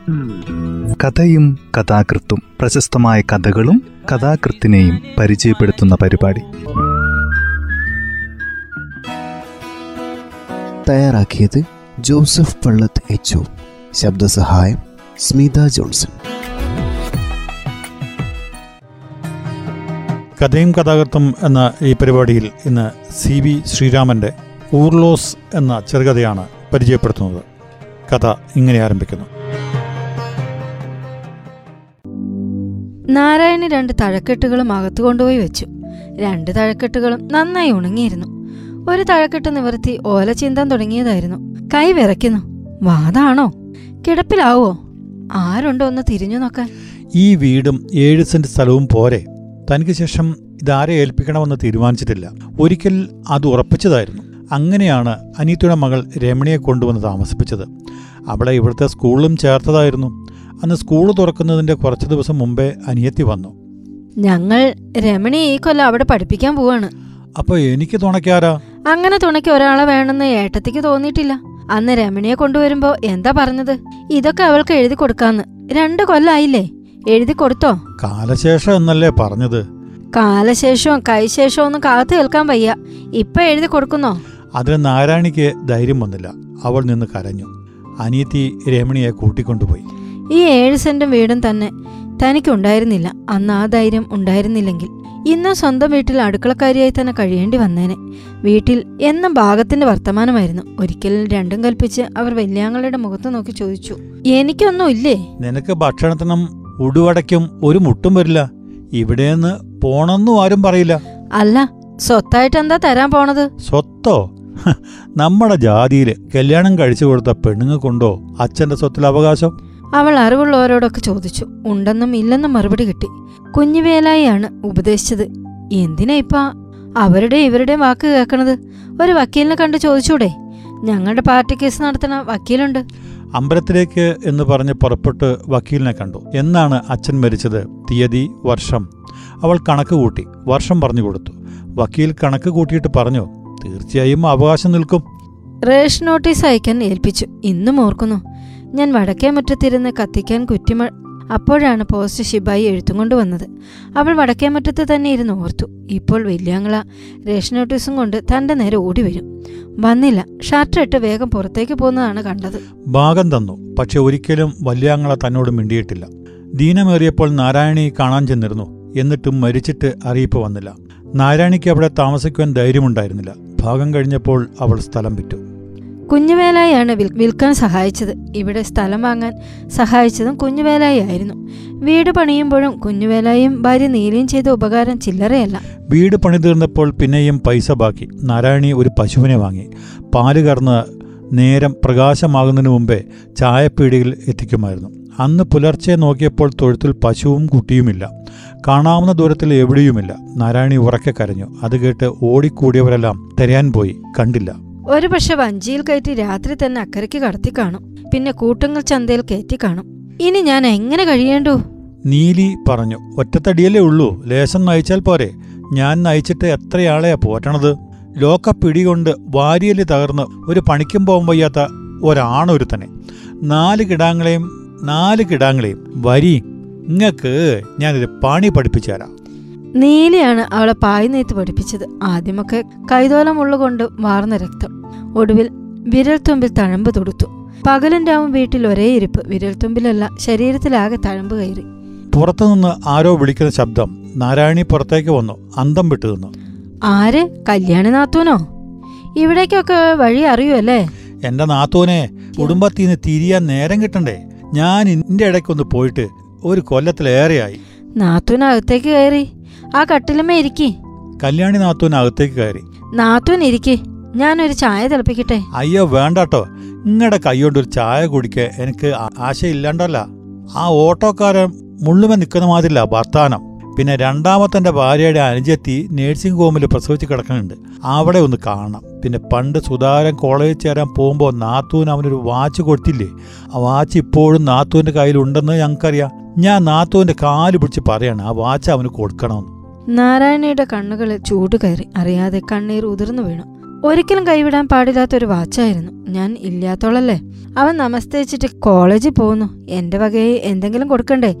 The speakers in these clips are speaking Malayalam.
കഥയും കഥാകൃത്തും പ്രശസ്തമായ കഥകളും കഥാകൃത്തിനെയും പരിചയപ്പെടുത്തുന്ന പരിപാടി. തയ്യാറാക്കിയത് ജോസഫ് പള്ളത്ത് എച്ച് ശബ്ദസഹായം സ്മിത ജോൺസൺ. കഥയും കഥാകൃത്തും എന്ന ഈ പരിപാടിയിൽ ഇന്ന് സി വി ശ്രീരാമന്റെ ഊർലോസ് എന്ന ചെറുകഥയാണ് പരിചയപ്പെടുത്തുന്നത്. കഥ ഇങ്ങനെ ആരംഭിക്കുന്നു. നാരായണി രണ്ട് തഴക്കെട്ടുകളും അകത്തു കൊണ്ടുപോയി വെച്ചു. രണ്ട് തഴക്കെട്ടുകളും നന്നായി ഉണങ്ങിയിരുന്നു. ഒരു തഴക്കെട്ട് നിവർത്തി ഓല ചിന്താൻ തുടങ്ങിയതായിരുന്നു. കൈ വിറയ്ക്കുന്നു. വാതാണോ കിടപ്പിലാവോ? ആരുണ്ടോ ഒന്ന് തിരിഞ്ഞു നോക്കാൻ? ഈ വീടും ഏഴ് സെന്റ് സ്ഥലവും പോരെ. തനിക്ക് ശേഷം ഇതാരെ ഏൽപ്പിക്കണമെന്ന് തീരുമാനിച്ചിട്ടില്ല. ഒരിക്കൽ അത് ഉറപ്പിച്ചതായിരുന്നു. അങ്ങനെയാണ് അനീത്തയുടെ മകൾ രമണിയെ കൊണ്ടുവന്ന് താമസിപ്പിച്ചത്. അവളെ ഇവിടുത്തെ സ്കൂളിലും ചേർത്തതായിരുന്നു. അന്ന് സ്കൂൾ തുറക്കുന്നതിന്റെ കുറച്ച് ദിവസം മുമ്പേ അനിയത്തി വന്നു. ഞങ്ങൾ രമണി ഈ കൊല്ലം അവിടെ പഠിപ്പിക്കാൻ പോവാണ്. അപ്പൊ എനിക്ക് തുണയ്ക്കാരാ അങ്ങനെ തുണയ്ക്ക് ഒരാളെ വേണമെന്ന് ഏട്ടത്തിക്ക് തോന്നിയിട്ടില്ല. അന്ന് രമണിയെ കൊണ്ടുവരുമ്പോ എന്താ പറഞ്ഞത്? ഇതൊക്കെ അവൾക്ക് എഴുതി കൊടുക്കാന്ന്. രണ്ടു കൊല്ലായില്ലേ എഴുതി കൊടുത്തോ? കാലശേഷം എന്നല്ലേ പറഞ്ഞത്? കാലശേഷവും കൈശേഷവും ഒന്നും കാത്തു കേൾക്കാൻ വയ്യ. ഇപ്പൊ എഴുതി കൊടുക്കുന്നോ? അതിന് നാരായണിക്ക് ധൈര്യം വന്നില്ല. അവൾ നിന്ന് കരഞ്ഞു. അനിയത്തി രമണിയെ കൂട്ടിക്കൊണ്ടുപോയി. ഈ ഏഴ് സെന്റും വീടും തന്നെ തനിക്കുണ്ടായിരുന്നില്ല. അന്ന് ആ ധൈര്യം ഉണ്ടായിരുന്നില്ലെങ്കിൽ ഇന്ന് സ്വന്തം വീട്ടിൽ അടുക്കളക്കാരിയായി തന്നെ കഴിയേണ്ടി വന്നേനെ. വീട്ടിൽ എന്നും ഭാഗത്തിന്റെ വർത്തമാനമായിരുന്നു. ഒരിക്കൽ രണ്ടും കൽപ്പിച്ച് അവർ വല്യാങ്ങളുടെ മുഖത്ത് നോക്കി ചോദിച്ചു എനിക്കൊന്നും ഇല്ലേ? നിനക്ക് ഭക്ഷണത്തിനും ഉടുവടയ്ക്കും ഒരു മുട്ടും വരില്ല. ഇവിടെന്ന് പോണെന്നും ആരും പറയില്ല. അല്ല സ്വത്തായിട്ട് എന്താ തരാൻ പോണത്? സ്വത്തോ? നമ്മുടെ ജാതിയിൽ കല്യാണം കഴിച്ചു കൊടുത്ത പെണ്ണുങ്ങൾക്കുണ്ടോ അച്ഛന്റെ സ്വത്തിൽ അവകാശം അവൾ അറിവുള്ളവരോടൊക്കെ ചോദിച്ചു ഉണ്ടെന്നും ഇല്ലെന്നും മറുപടി കിട്ടി. കുഞ്ഞുവേലായിയാണ് ഉപദേശിച്ചത്. എന്തിനാ ഇപ്പ? അവരുടെ ഇവരുടെ വാക്ക് കേൾക്കണത്. ഒരു വക്കീലിനെ കണ്ട് ചോദിച്ചൂടെ? ഞങ്ങളുടെ പാർട്ടി കേസ് നടത്തണ വക്കീലുണ്ട്. അമ്പലത്തിലേക്ക് എന്ന് പറഞ്ഞ് പുറപ്പെട്ട് വക്കീലിനെ കണ്ടു. എന്നാണ് അച്ഛൻ മരിച്ചത് തീയതി വർഷം. അവൾ കണക്ക് കൂട്ടി വർഷം പറഞ്ഞു കൊടുത്തു. വക്കീൽ കണക്ക് കൂട്ടിയിട്ട് പറഞ്ഞു തീർച്ചയായും അവകാശം നിൽക്കും. റേഷൻ നോട്ടീസ് അയക്കാൻ ഏൽപ്പിച്ചു. ഇന്നും ഓർക്കുന്നു. ഞാൻ വടക്കേ മുറ്റത്തിരുന്ന് കത്തിക്കാൻ കുറ്റിമ അപ്പോഴാണ് പോസ്റ്റ് ശിബായി എഴുത്തും കൊണ്ടുവന്നത് അവൾ വടക്കേ മുറ്റത്ത് തന്നെ ഇരുന്ന് ഓർത്തു. ഇപ്പോൾ വല്യാങ്ങള റേഷൻ നോട്ടീസും കൊണ്ട് തന്റെ നേരെ ഓടി വരും. വന്നില്ല. ഷർട്ട് ഇട്ട് വേഗം പുറത്തേക്ക് പോകുന്നതാണ് കണ്ടത്. ഭാഗം തന്നു. പക്ഷെ ഒരിക്കലും വല്യാങ്ങള തന്നോട് മിണ്ടിയിട്ടില്ല. ദീനമേറിയപ്പോൾ നാരായണി കാണാൻ ചെന്നിരുന്നു. എന്നിട്ടും മരിച്ചിട്ട് അറിയിപ്പ് വന്നില്ല. നാരായണിക്ക് അവിടെ താമസിക്കുവാൻ ധൈര്യമുണ്ടായിരുന്നില്ല. ഭാഗം കഴിഞ്ഞപ്പോൾ അവൾ സ്ഥലം വിറ്റു. കുഞ്ഞുവേലായാണ് വിൽ വിൽക്കാൻ സഹായിച്ചത്. ഇവിടെ സ്ഥലം വാങ്ങാൻ സഹായിച്ചതും കുഞ്ഞുവേലായി ആയിരുന്നു വീട് പണിയുമ്പോഴും കുഞ്ഞുവേലായും ഭാര്യ നീലയും ചെയ്ത ഉപകാരം ചില്ലറയല്ല. വീട് പണി തീർന്നപ്പോൾ പിന്നെയും പൈസ ബാക്കി. നാരായണി ഒരു പശുവിനെ വാങ്ങി. പാൽ കറന്ന് നേരം പ്രകാശമാകുന്നതിന് മുമ്പേ ചായപ്പീടിയിൽ എത്തിക്കുമായിരുന്നു. അന്ന് പുലർച്ചെ നോക്കിയപ്പോൾ തൊഴുത്തിൽ പശുവും കുട്ടിയുമില്ല. കാണാവുന്ന ദൂരത്തിൽ എവിടെയുമില്ല. നാരായണി ഉറക്കെ കരഞ്ഞു. അത് കേട്ട് ഓടിക്കൂടിയവരെല്ലാം തെരയാൻ പോയി. കണ്ടില്ല. ഒരു പക്ഷെ വഞ്ചിയിൽ കയറ്റി രാത്രി തന്നെ അക്കരയ്ക്ക് കടത്തി കാണും. പിന്നെ കൂട്ടുങ്ങൽ ചന്തയിൽ കയറ്റി കാണും. ഇനി ഞാൻ എങ്ങനെ കഴിയേണ്ടു? നീലി പറഞ്ഞു ഒറ്റത്തടിയല്ലേ ഉള്ളൂ. ലേശം നയിച്ചാൽ പോരെ. ഞാൻ നയിച്ചിട്ട് എത്രയാളെയാ പോറ്റണത്? ലോക്ക പിടികൊണ്ട് വാരിയൽ തകർന്ന് ഒരു പണിക്കും പോകാൻ വയ്യാത്ത ഒരാണൊരുത്തനെ. നാല് കിടാങ്ങളെയും നാല് കിടാങ്ങളെയും വരി ഇങ്ങക്ക് ഞാനൊരു പണി പഠിപ്പിച്ചു തരാം നീലിയാണ് അവളെ പായ് നെയ്ത്ത് പഠിപ്പിച്ചത്. ആദ്യമൊക്കെ കൈതോലം ഉള്ളുകൊണ്ട് വാർന്ന രക്തം. ഒടുവിൽ വിരൽത്തുമ്പിൽ തഴമ്പ് തൊടുത്തു. പകലും രാവും വീട്ടിൽ ഒരേ ഇരിപ്പ്. വിരൽത്തുമ്പിലല്ല ശരീരത്തിലാകെ തഴമ്പ് കയറി. പുറത്തുനിന്ന് ആരോ വിളിക്കുന്ന ശബ്ദം നാരായണി പുറത്തേക്ക് വന്നു അന്തം വിട്ടു നിന്നു. ആര്? കല്യാണി നാത്തൂനോ? ഇവിടേക്കൊക്കെ വഴി അറിയുമല്ലേ എന്റെ നാത്തൂനെ കുടുംബത്തിൽ നിന്ന് തിരിയാൻ നേരം കിട്ടണ്ടേ? ഞാൻ ഇന്റെ ഇടയ്ക്കൊന്ന് പോയിട്ട് ഒരു കൊല്ലത്തിലേറെയായി. നാത്തൂനകത്തേക്ക് കയറി. ആ കട്ടിലുമേ ഇരിക്കി. കല്യാണി നാത്തൂൻ അകത്തേക്ക് കയറി. നാത്തൂൻ ഇരിക്കി. ഞാനൊരു ചായ തിളപ്പിക്കട്ടെ? അയ്യോ വേണ്ടട്ടോ. നിങ്ങളുടെ കൈകൊണ്ട് ഒരു ചായ കുടിക്ക എനിക്ക് ആശയില്ലാണ്ടല്ല ആ ഓട്ടോക്കാരൻ മുള്ളുമ നിൽക്കുന്ന മാതിരില്ല വർത്താനം. പിന്നെ രണ്ടാമത്തെ ഭാര്യയുടെ അനുജത്തി നേഴ്സിംഗ് ഹോമിൽ പ്രസവിച്ച് കിടക്കുന്നുണ്ട്. അവിടെ ഒന്ന് കാണണം. പിന്നെ പണ്ട് സുധാരൻ കോളേജിൽ ചേരാൻ പോകുമ്പോൾ നാത്തൂൻ അവനൊരു വാച്ച് കൊടുത്തില്ലേ? ആ വാച്ച് ഇപ്പോഴും നാത്തൂന്റെ കയ്യിലുണ്ടെന്ന് ഞങ്ങൾക്കറിയാം. ഞാൻ നാത്തൂന്റെ കാൽ പിടിച്ച് പറയാണ് ആ വാച്ച് അവന് കൊടുക്കണമെന്ന്. നാരായണയുടെ കണ്ണുകളിൽ ചൂട് കയറി. അറിയാതെ കണ്ണീർ ഉതിർന്നു വീണു. ഒരിക്കലും കൈവിടാൻ പാടില്ലാത്തൊരു വാച്ചായിരുന്നു. ഞാൻ ഇല്ലാത്തോളല്ലേ? അവൻ നമസ്തേച്ചിട്ട് കോളേജിൽ പോകുന്നു. എന്റെ വകയെ എന്തെങ്കിലും കൊടുക്കണ്ടേ?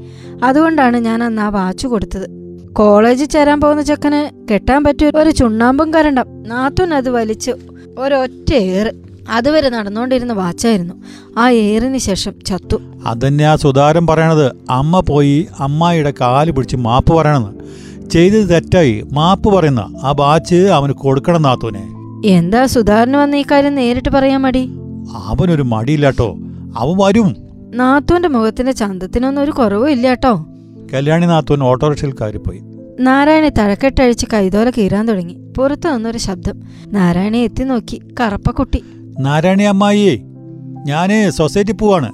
അതുകൊണ്ടാണ് ഞാൻ അന്ന് ആ വാച്ച് കൊടുത്തത്. കോളേജിൽ ചേരാൻ പോകുന്ന ചെക്കന് കെട്ടാൻ പറ്റിയ ഒരു ചുണ്ണാമ്പും കരണ്ടം. നാത്തൂൻ അത് വലിച്ച് ഒരൊറ്റ ഏറ്. അതുവരെ നടന്നുകൊണ്ടിരുന്ന വാച്ചായിരുന്നു. ആ ഏറിന് ശേഷം ചത്തു. അതന്നെ ആ സുതാരം പറയണത്. അമ്മ പോയി അമ്മായിയുടെ കാൽ പിടിച്ച് മാപ്പ് പറയണമെന്ന്. ചെയ്തത് തെറ്റായി. മാപ്പ് പറയുന്ന ആ വാച്ച് അവന് കൊടുക്കണം നാത്തൂനെ. എന്താ സുധാകരന് വന്ന ഈ കാര്യം നേരിട്ട് പറയാൻ മടി? അവനൊരു മടിയില്ലാട്ടോ. അവൻ വരും. നാത്തുവിന്റെ മുഖത്തിന്റെ ചന്തത്തിനൊന്നും ഒരു കുറവും ഇല്ലാട്ടോ. കല്യാണി നാത്തുവൻ ഓട്ടോറിക്ഷയിൽ കയറിപ്പോയി. നാരായണി തഴക്കെട്ടഴിച്ച് കൈതോല കീറാൻ തുടങ്ങി. പുറത്തു നിന്നൊരു ശബ്ദം. നാരായണി എത്തി നോക്കി. കറപ്പക്കുട്ടി. നാരായണി അമ്മായിയേ ഞാൻ സൊസൈറ്റി പോവാണ്.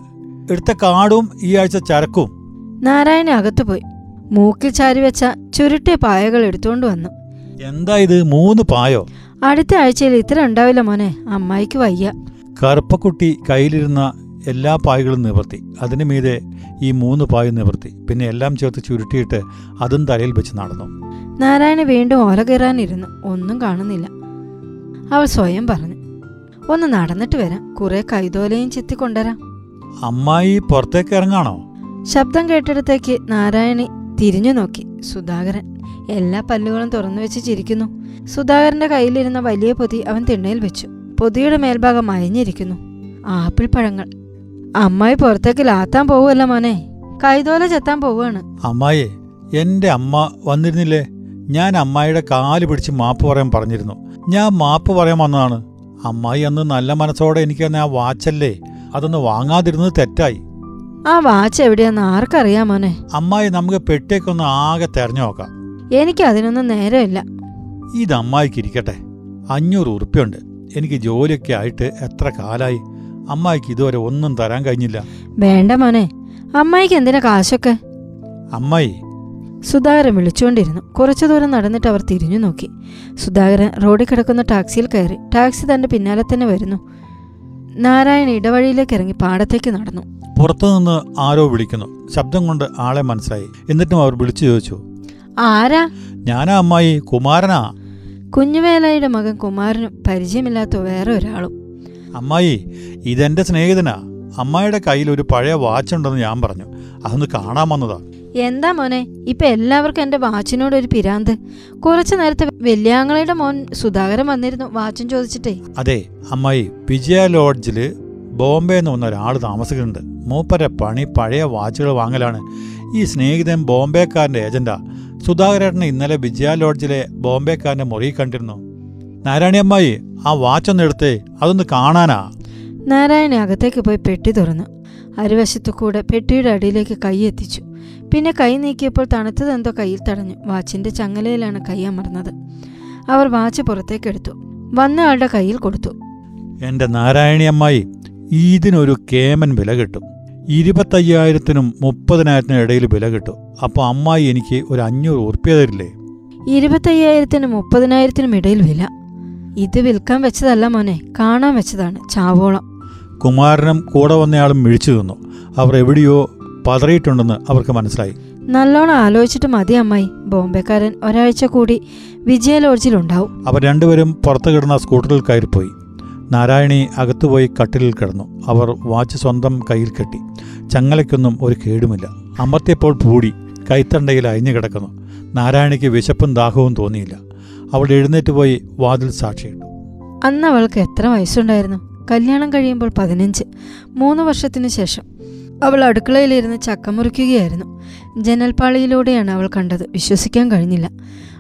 എടുത്ത കാടും ഈ ആഴ്ച ചരക്കും. നാരായണി അകത്തു പോയി. മൂക്കിൽ ചാരി വെച്ച ചുരുട്ടിയ പായകൾ എടുത്തുകൊണ്ട് വന്നു. എന്താ ഇത്? മൂന്ന് പായോ? അടുത്ത ആഴ്ചയിൽ ഇത്ര ഉണ്ടാവില്ല മോനെ. അമ്മായിക്ക് വയ്യ. കറുപ്പക്കുട്ടി കയ്യിലിരുന്ന എല്ലാ പായകളും നിവർത്തി. അതിനു മീതെ ഈ മൂന്ന് പായും നിവർത്തി. പിന്നെ എല്ലാം ചേർത്ത് ചുരുട്ടിയിട്ട് അതും തലയിൽ വെച്ച് നടന്നു. നാരായണ വീണ്ടും ഓല കയറാനിരുന്നു. ഒന്നും കാണുന്നില്ല. അവൾ സ്വയം പറഞ്ഞു. ഒന്ന് നടന്നിട്ട് വരാം. കുറെ കൈതോലയും ചെത്തി കൊണ്ടുവരാം. അമ്മായി പുറത്തേക്ക് ഇറങ്ങാണോ? ശബ്ദം കേട്ടിടത്തേക്ക് നാരായണി തിരിഞ്ഞു നോക്കി. സുധാകരൻ എല്ലാ പല്ലുകളും തുറന്നു വെച്ച് ചിരിക്കുന്നു. സുധാകരന്റെ കയ്യിലിരുന്ന വലിയ പൊതി അവൻ തിണ്ണയിൽ വെച്ചു. പൊതിയുടെ മേൽഭാഗം അയഞ്ഞിരിക്കുന്നു ആപ്പിൾ പഴങ്ങൾ. അമ്മായി പുറത്തേക്ക് ലാത്താൻ പോവുമല്ല മോനെ. കൈതോല ചെത്താൻ പോവുകയാണ്. അമ്മായി എന്റെ അമ്മ വന്നിരുന്നില്ലേ? ഞാൻ അമ്മായിയുടെ കാൽ പിടിച്ച് മാപ്പ് പറയാൻ പറഞ്ഞിരുന്നു. ഞാൻ മാപ്പ് പറയാൻ വന്നതാണ്. അമ്മായി അന്ന് നല്ല മനസ്സോടെ എനിക്ക് തന്നെ ആ വാച്ചല്ലേ? അതൊന്ന് വാങ്ങാതിരുന്നത് തെറ്റായി. ആ വാച്ച് എവിടെയാന്ന് ആർക്കറിയാം മോനെ. അമ്മായി നമുക്ക് പെട്ടേക്കൊന്ന് ഒന്ന് ആകെ തെരഞ്ഞു നോക്കാം. എനിക്ക് അതിനൊന്നും നേരമില്ല. ഇത് അമ്മായിക്ക് ഇരിക്കട്ടെ. അഞ്ഞൂറ് ഉറുപ്പ്യുണ്ട്. എനിക്ക് ജോലിയൊക്കെ ആയിട്ട് എത്ര കാലായി? അമ്മായിക്ക് ഇതുവരെ ഒന്നും തരാൻ കഴിഞ്ഞില്ല. വേണ്ട മോനെ. അമ്മായിക്ക് എന്തിനാ കാശൊക്കെ? അമ്മായി. സുധാകരൻ വിളിച്ചുകൊണ്ടിരുന്നു. കുറച്ചു ദൂരം നടന്നിട്ട് അവർ തിരിഞ്ഞു നോക്കി. സുധാകരൻ റോഡിൽ കിടക്കുന്ന ടാക്സിയിൽ കയറി. ടാക്സി തന്റെ പിന്നാലെ തന്നെ വരുന്നു. നാരായണ ഇടവഴിയിലേക്ക് ഇറങ്ങി പാടത്തേക്ക് നടന്നു. പുറത്തുനിന്ന് ആരോ വിളിക്കുന്നു. ശബ്ദം കൊണ്ട് ആളെ മനസ്സിലായി. എന്നിട്ടും അവർ വിളിച്ചു ചോദിച്ചു. ആരാ? ഞാനാ അമ്മായി കുമാരനാ. കുഞ്ഞുവേലയുടെ മകൻ കുമാരനും പരിചയമില്ലാത്ത വേറെ ഒരാളും. അമ്മായി ഇതെന്റെ സ്നേഹിതനാ. അമ്മായിയുടെ കയ്യിൽ ഒരു പഴയ വാച്ച് ഉണ്ടെന്ന് ഞാൻ പറഞ്ഞു. അതൊന്ന് കാണാൻ വന്നതാ. എന്താ മോനെ? ഇപ്പൊ എല്ലാവർക്കും എന്റെ വാച്ചിനോട് ഒരു പിരാന്ത്. കുറച്ചു നേരത്തെ വെല്ലിയാങ്ങളുടെ മോൻ സുധാകരൻ വന്നിരുന്നു വാച്ചും ചോദിച്ചിട്ടേ. അതെ അമ്മായി വിജയ ലോഡ്ജിൽ ബോംബെ എന്ന് വന്ന ഒരാൾ താമസിക്കുന്നുണ്ട്. മൂപ്പരെ പണി പഴയ വാച്ചുകൾ വാങ്ങലാണ്. ഈ സ്നേഹിതൻ ബോംബെക്കാരന്റെ ഏജന്റാ. സുധാകരേട്ടനെ ഇന്നലെ വിജയ ലോഡ്ജിലെ ബോംബെക്കാരന്റെ മുറി കണ്ടിരുന്നു. നാരായണിയമ്മായി ആ വാച്ചൊന്ന് എടുത്തേ അതൊന്ന് കാണാനാ. നാരായണ അകത്തേക്ക് പോയി പെട്ടി തുറന്നു. അരുവശത്തു കൂടെ പെട്ടിയുടെ അടിയിലേക്ക് കൈ എത്തിച്ചു. പിന്നെ കൈ നീക്കിയപ്പോൾ തണുത്തതെന്തോ കയ്യിൽ തടഞ്ഞു. വാച്ചിന്റെ ചങ്ങലയിലാണ് കൈ അമർന്നത്. അവർ വാച്ച് പുറത്തേക്കെടുത്തു. വന്ന ആളുടെ കയ്യിൽ കൊടുത്തു. എന്റെ നാരായണി അമ്മായി ഇതിനൊരു കേമൻ വില കിട്ടും. ഇരുപത്തയ്യായിരത്തിനും മുപ്പതിനായിരത്തിനും ഇടയിൽ വില കിട്ടും. അപ്പൊ അമ്മായി എനിക്ക് ഒരു അഞ്ഞൂറ് ഉറുപ്പ്യ തരില്ലേ? ഇരുപത്തയ്യായിരത്തിനും മുപ്പതിനായിരത്തിനും ഇടയിൽ വില. ഇത് വിൽക്കാൻ വെച്ചതല്ല മോനെ കാണാൻ വെച്ചതാണ് ചാവോളം. കുമാരനും കൂടെ വന്നയാളും മിഴിച്ചു നിന്നു. അവർ എവിടെയോ പതറിയിട്ടുണ്ടെന്ന് അവർക്ക് മനസ്സിലായി. നല്ലോണം ആലോചിച്ചിട്ട് മതി അമ്മായി ബോംബെക്കാരൻ ഒരാഴ്ച കൂടി വിജയ ലോഡ്ജിലുണ്ടാവും അവർ രണ്ടുപേരും പുറത്തു കിടന്ന സ്കൂട്ടറിൽ കയറിപ്പോയി. നാരായണി അകത്തുപോയി കട്ടിലിൽ കിടന്നു. അവർ വാച്ച് സ്വന്തം കയ്യിൽ കെട്ടി. ചങ്ങലയ്ക്കൊന്നും ഒരു കേടുമില്ല. അമർത്തിയപ്പോൾ പൂടി കൈത്തണ്ടയിൽ അയഞ്ഞു കിടക്കുന്നു. നാരായണിക്ക് വിശപ്പും ദാഹവും തോന്നിയില്ല. അവൾ എഴുന്നേറ്റ് പോയി വാതിൽ സാക്ഷിയിട്ടു. അന്ന് അവൾക്ക് എത്ര വയസ്സുണ്ടായിരുന്നു? കല്യാണം കഴിയുമ്പോൾ പതിനഞ്ച്. മൂന്ന് വർഷത്തിനു ശേഷം അവൾ അടുക്കളയിലിരുന്ന് ചക്ക മുറിക്കുകയായിരുന്നു. ജനൽപ്പാളിയിലൂടെയാണ് അവൾ കണ്ടത്. വിശ്വസിക്കാൻ കഴിഞ്ഞില്ല.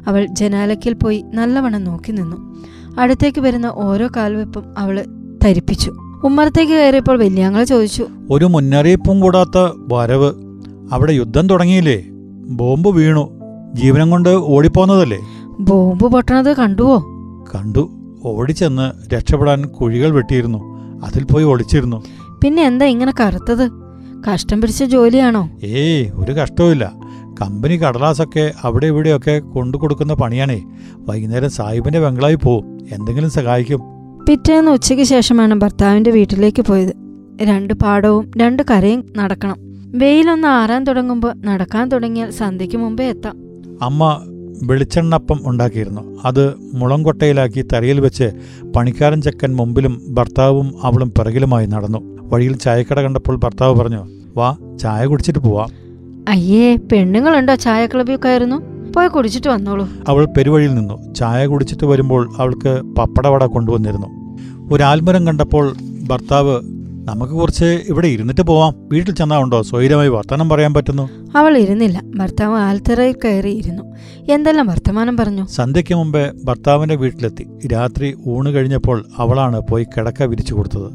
അവൾ ജനാലയ്ക്കിൽ പോയി നല്ലവണ്ണം നോക്കി നിന്നു. അടുത്തേക്ക് വരുന്ന ഓരോ കാൽവെപ്പും അവൾ ധരിപ്പിച്ചു. ഉമ്മറത്തേക്ക് കയറിയപ്പോൾ വല്യാങ്ങളെ ചോദിച്ചു ഒരു മുന്നറിയിപ്പും കൂടാത്ത വരവ്. അവിടെ യുദ്ധം തുടങ്ങിയില്ലേ? ബോംബ് വീണു. ജീവനം കൊണ്ട് ഓടിപ്പോന്നതല്ലേ? ബോംബ് പൊട്ടണത് കണ്ടുവോ? കണ്ടു. ഓടിച്ചെന്ന് രക്ഷപ്പെടാൻ കുഴികൾ വെട്ടിയിരുന്നു. അതിൽ പോയി ഒളിച്ചിരുന്നു. പിന്നെ എന്താ ഇങ്ങനെ കറുത്തത്? കഷ്ടം പിടിച്ച ജോലിയാണോ? ഏയ് ഒരു കഷ്ടവുമില്ല. കമ്പനി കടലാസൊക്കെ അവിടെ ഇവിടെയൊക്കെ കൊണ്ടു കൊടുക്കുന്ന പണിയാണേ. വൈകുന്നേരം സാഹിബിന്റെ ബംഗ്ലാവിൽ പോവും. എന്തെങ്കിലും സഹായിക്കും. പിറ്റേന്ന് ഉച്ചയ്ക്ക് ശേഷമാണ് ഭർത്താവിന്റെ വീട്ടിലേക്ക് പോയത്. രണ്ട് പാടവും രണ്ട് കരയും നടക്കണം. വെയിലൊന്ന് ആറാൻ തുടങ്ങുമ്പോൾ നടക്കാൻ തുടങ്ങിയാൽ സന്ധ്യക്ക് മുമ്പേ എത്താം. അമ്മ വെളിച്ചെണ്ണപ്പം ഉണ്ടാക്കിയിരുന്നു. അത് മുളംകൊട്ടയിലാക്കി തറയിൽ വെച്ച് പണിക്കാരൻ ചെക്കൻ മുമ്പിലും ഭർത്താവും അവളും പിറകിലുമായി നടന്നു. വഴിയിൽ ചായക്കട കണ്ടപ്പോൾ ഭർത്താവ് പറഞ്ഞു വാ ചായ കുടിച്ചിട്ട് പോവാ. അയ്യേ പെണ്ണുങ്ങളുണ്ടോ ചായ ക്ലബിൽ കയറുന്നു? പോയി കുടിച്ചിട്ട് വന്നോളൂ. അവൾ പെരുവഴിയിൽ നിന്നു. ചായ കുടിച്ചിട്ട് വരുമ്പോൾ അവൾക്ക് പപ്പടവട കൊണ്ടുവന്നിരുന്നു. ഒരു ആൽമരം കണ്ടപ്പോൾ ഭർത്താവ് നമുക്ക് കുറച്ച് ഇവിടെ ഇരുന്നിട്ട് പോവാം. വീട്ടിൽ ചെന്നാ ഉണ്ടോ? സ്വൈരമായി വർത്തമാനം പറയാൻ പറ്റുന്നു. അവൾ ഇരുന്നില്ല. ഭർത്താവ് ആൽത്തറയിൽ കയറി ഇരുന്നു. എന്തെല്ലാം വർത്തമാനം പറഞ്ഞു? സന്ധ്യയ്ക്ക് മുമ്പേ ഭർത്താവിന്റെ വീട്ടിലെത്തി. രാത്രി ഊണ് കഴിഞ്ഞപ്പോൾ അവളാണ് പോയി കിടക്ക വിരിച്ചു കൊടുത്തത്.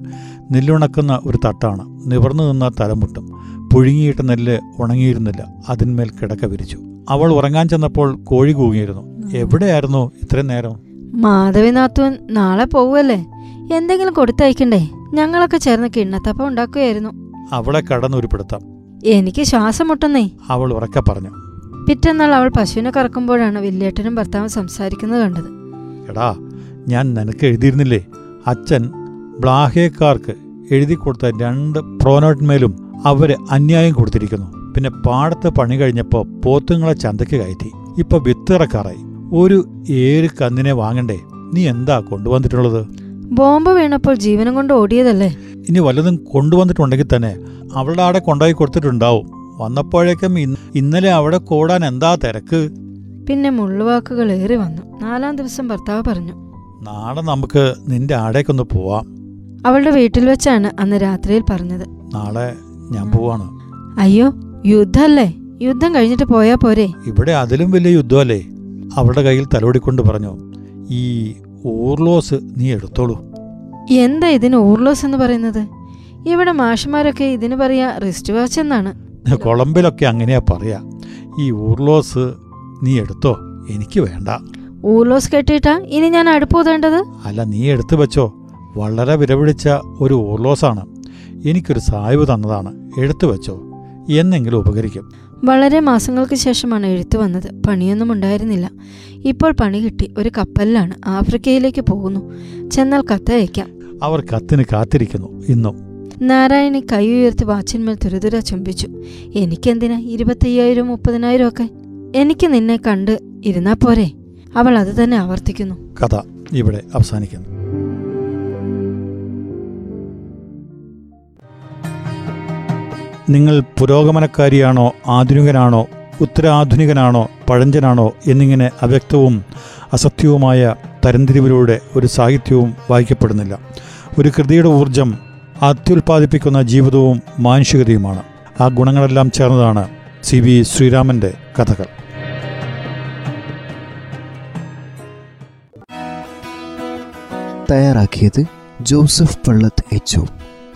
നെല്ലുണക്കുന്ന ഒരു തട്ടാണ്. നിവർന്നു നിന്ന തലമുട്ടും. പുഴുങ്ങിയിട്ട നെല്ല് ഉണങ്ങിയിരുന്നില്ല. അതിന്മേൽ കിടക്ക വിരിച്ചു. അവൾ ഉറങ്ങാൻ ചെന്നപ്പോൾ കോഴി കൂകിയിരുന്നു എവിടെയായിരുന്നു ഇത്രയും നേരം? മാധവിനാത്തുവൻ നാളെ പോവല്ലേ എന്തെങ്കിലും കൊടുത്തയക്കണ്ടേ? ഞങ്ങളൊക്കെ ചേർന്ന് കിണ്ണത്തപ്പം ഉണ്ടാക്കുകയായിരുന്നു. അവളെ കടന്നുരുപ്പെടുത്താം. എനിക്ക് ശ്വാസം മുട്ടുന്നേ. അവൾ ഉറക്കെ പറഞ്ഞു. പിറ്റന്നാൾ അവൾ പശുവിനെ കറക്കുമ്പോഴാണ് വില്ലേട്ടനും ഭർത്താവും സംസാരിക്കുന്നത് കണ്ടത്. എടാ ഞാൻ നിനക്ക് എഴുതിയിരുന്നില്ലേ? അച്ഛൻ ബ്ലാഹേക്കാർക്ക് എഴുതി കൊടുത്ത രണ്ട് പ്രോനോട്ടിന്മേലും അവർ അന്യായം കൊടുത്തിരിക്കുന്നു. പിന്നെ പാടത്ത് പണി കഴിഞ്ഞപ്പോൾ പോത്തുങ്ങളെ ചന്തയ്ക്ക് കയറ്റി. ഇപ്പൊ വിത്തിറക്കാറായി. ഒരു ഏഴ് കന്നിനെ വാങ്ങണ്ടേ? നീ എന്താ കൊണ്ടുവന്നിട്ടുള്ളത്? ബോംബ് വീണപ്പോൾ ജീവനം കൊണ്ട് ഓടിയതല്ലേ? ഇനി വല്ലതും കൊണ്ടുവന്നിട്ടുണ്ടെങ്കിൽ തന്നെ അവളുടെ ആടെ കൊണ്ടുപോയി കൊടുത്തിട്ടുണ്ടാവും. വന്നപ്പോഴേക്കും ഇന്നലെ അവിടെ കൂടാൻ എന്താ തിരക്ക്? പിന്നെ മുള്ളുവാക്കുകൾ ഏറി വന്നു. നാലാം ദിവസം ഭർത്താവ് പറഞ്ഞു. നാളെ നമുക്ക് നിന്റെ ആടേക്കൊന്ന് പോവാം. അവളുടെ വീട്ടിൽ വെച്ചാണ് അന്ന് രാത്രിയിൽ പറഞ്ഞത്. നാളെ ഞാൻ പോവാണ്. അയ്യോ യുദ്ധല്ലേ? യുദ്ധം കഴിഞ്ഞിട്ട് പോയാ പോരെ? ഇവിടെ അതിലും വലിയ യുദ്ധമല്ലേ? അവളുടെ കയ്യിൽ തലോടിക്കൊണ്ട് പറഞ്ഞു ഈ ഊർലോസ് നീ എടുത്തോളൂ. എന്താ ഇതിന് ഊർലോസ് എന്ന് പറയുന്നത്? ഇവിടെ മാഷുമാരൊക്കെ ഇതിന് പറയാ റിസ്റ്റ് വാച്ച് എന്നാണ്. കൊളംബിലൊക്കെ അങ്ങനെയാ പറയാ. ഈ ഊർലോസ് നീ എടുത്തോ? എനിക്ക് വേണ്ട. ഊർലോസ് കെട്ടിയിട്ടാ ഇനി ഞാൻ അടുപ്പൂതേണ്ടത് അല്ല നീ എടുത്തു വെച്ചോ. വളരെ വിലപിടിച്ച ഒരു ഊർലോസാണ്. എനിക്കൊരു സായ്വ് തന്നതാണ്. എടുത്തു വെച്ചോ. എന്നെങ്കിലും ഉപകരിക്കും. വളരെ മാസങ്ങൾക്ക് ശേഷമാണ് എഴുത്തു വന്നത്. പണിയൊന്നും ഉണ്ടായിരുന്നില്ല. ഇപ്പോൾ പണി കിട്ടി. ഒരു കപ്പലിലാണ്. ആഫ്രിക്കയിലേക്ക് പോകുന്നു. ചെന്നാൽ കത്തയക്കാം അവർ കത്തിന് കാത്തിരിക്കുന്നു. ഇന്നും. നാരായണി കൈ ഉയർത്തി വാച്ചിന്മേൽ തുരതുര ചുംബിച്ചു. എനിക്കെന്തിനാ ഇരുപത്തയ്യായിരം മുപ്പതിനായിരം ഒക്കെ? എനിക്ക് നിന്നെ കണ്ട് ഇരുന്നാ പോരെ. അവൾ അത് തന്നെ ആവർത്തിക്കുന്നു. കഥ ഇവിടെ അവസാനിക്കുന്നു. നിങ്ങൾ പുരോഗമനക്കാരിയാണോ ആധുനികനാണോ ഉത്തരാധുനികനാണോ പഴഞ്ചനാണോ എന്നിങ്ങനെ അവ്യക്തവും അസത്യവുമായ തരംതിരിവിലൂടെ ഒരു സാഹിത്യവും വായിക്കപ്പെടുന്നില്ല. ഒരു കൃതിയുടെ ഊർജം അത്യുൽപാദിപ്പിക്കുന്ന ജീവിതവും മാനുഷികതയുമാണ്. ആ ഗുണങ്ങളെല്ലാം ചേർന്നതാണ് സി വി ശ്രീരാമന്റെ കഥകൾ. തയ്യാറാക്കിയത് ജോസഫ് പള്ളത്ത് എച്ച്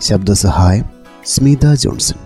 ശബ്ദസഹായം സ്മിത ജോൺസൺ.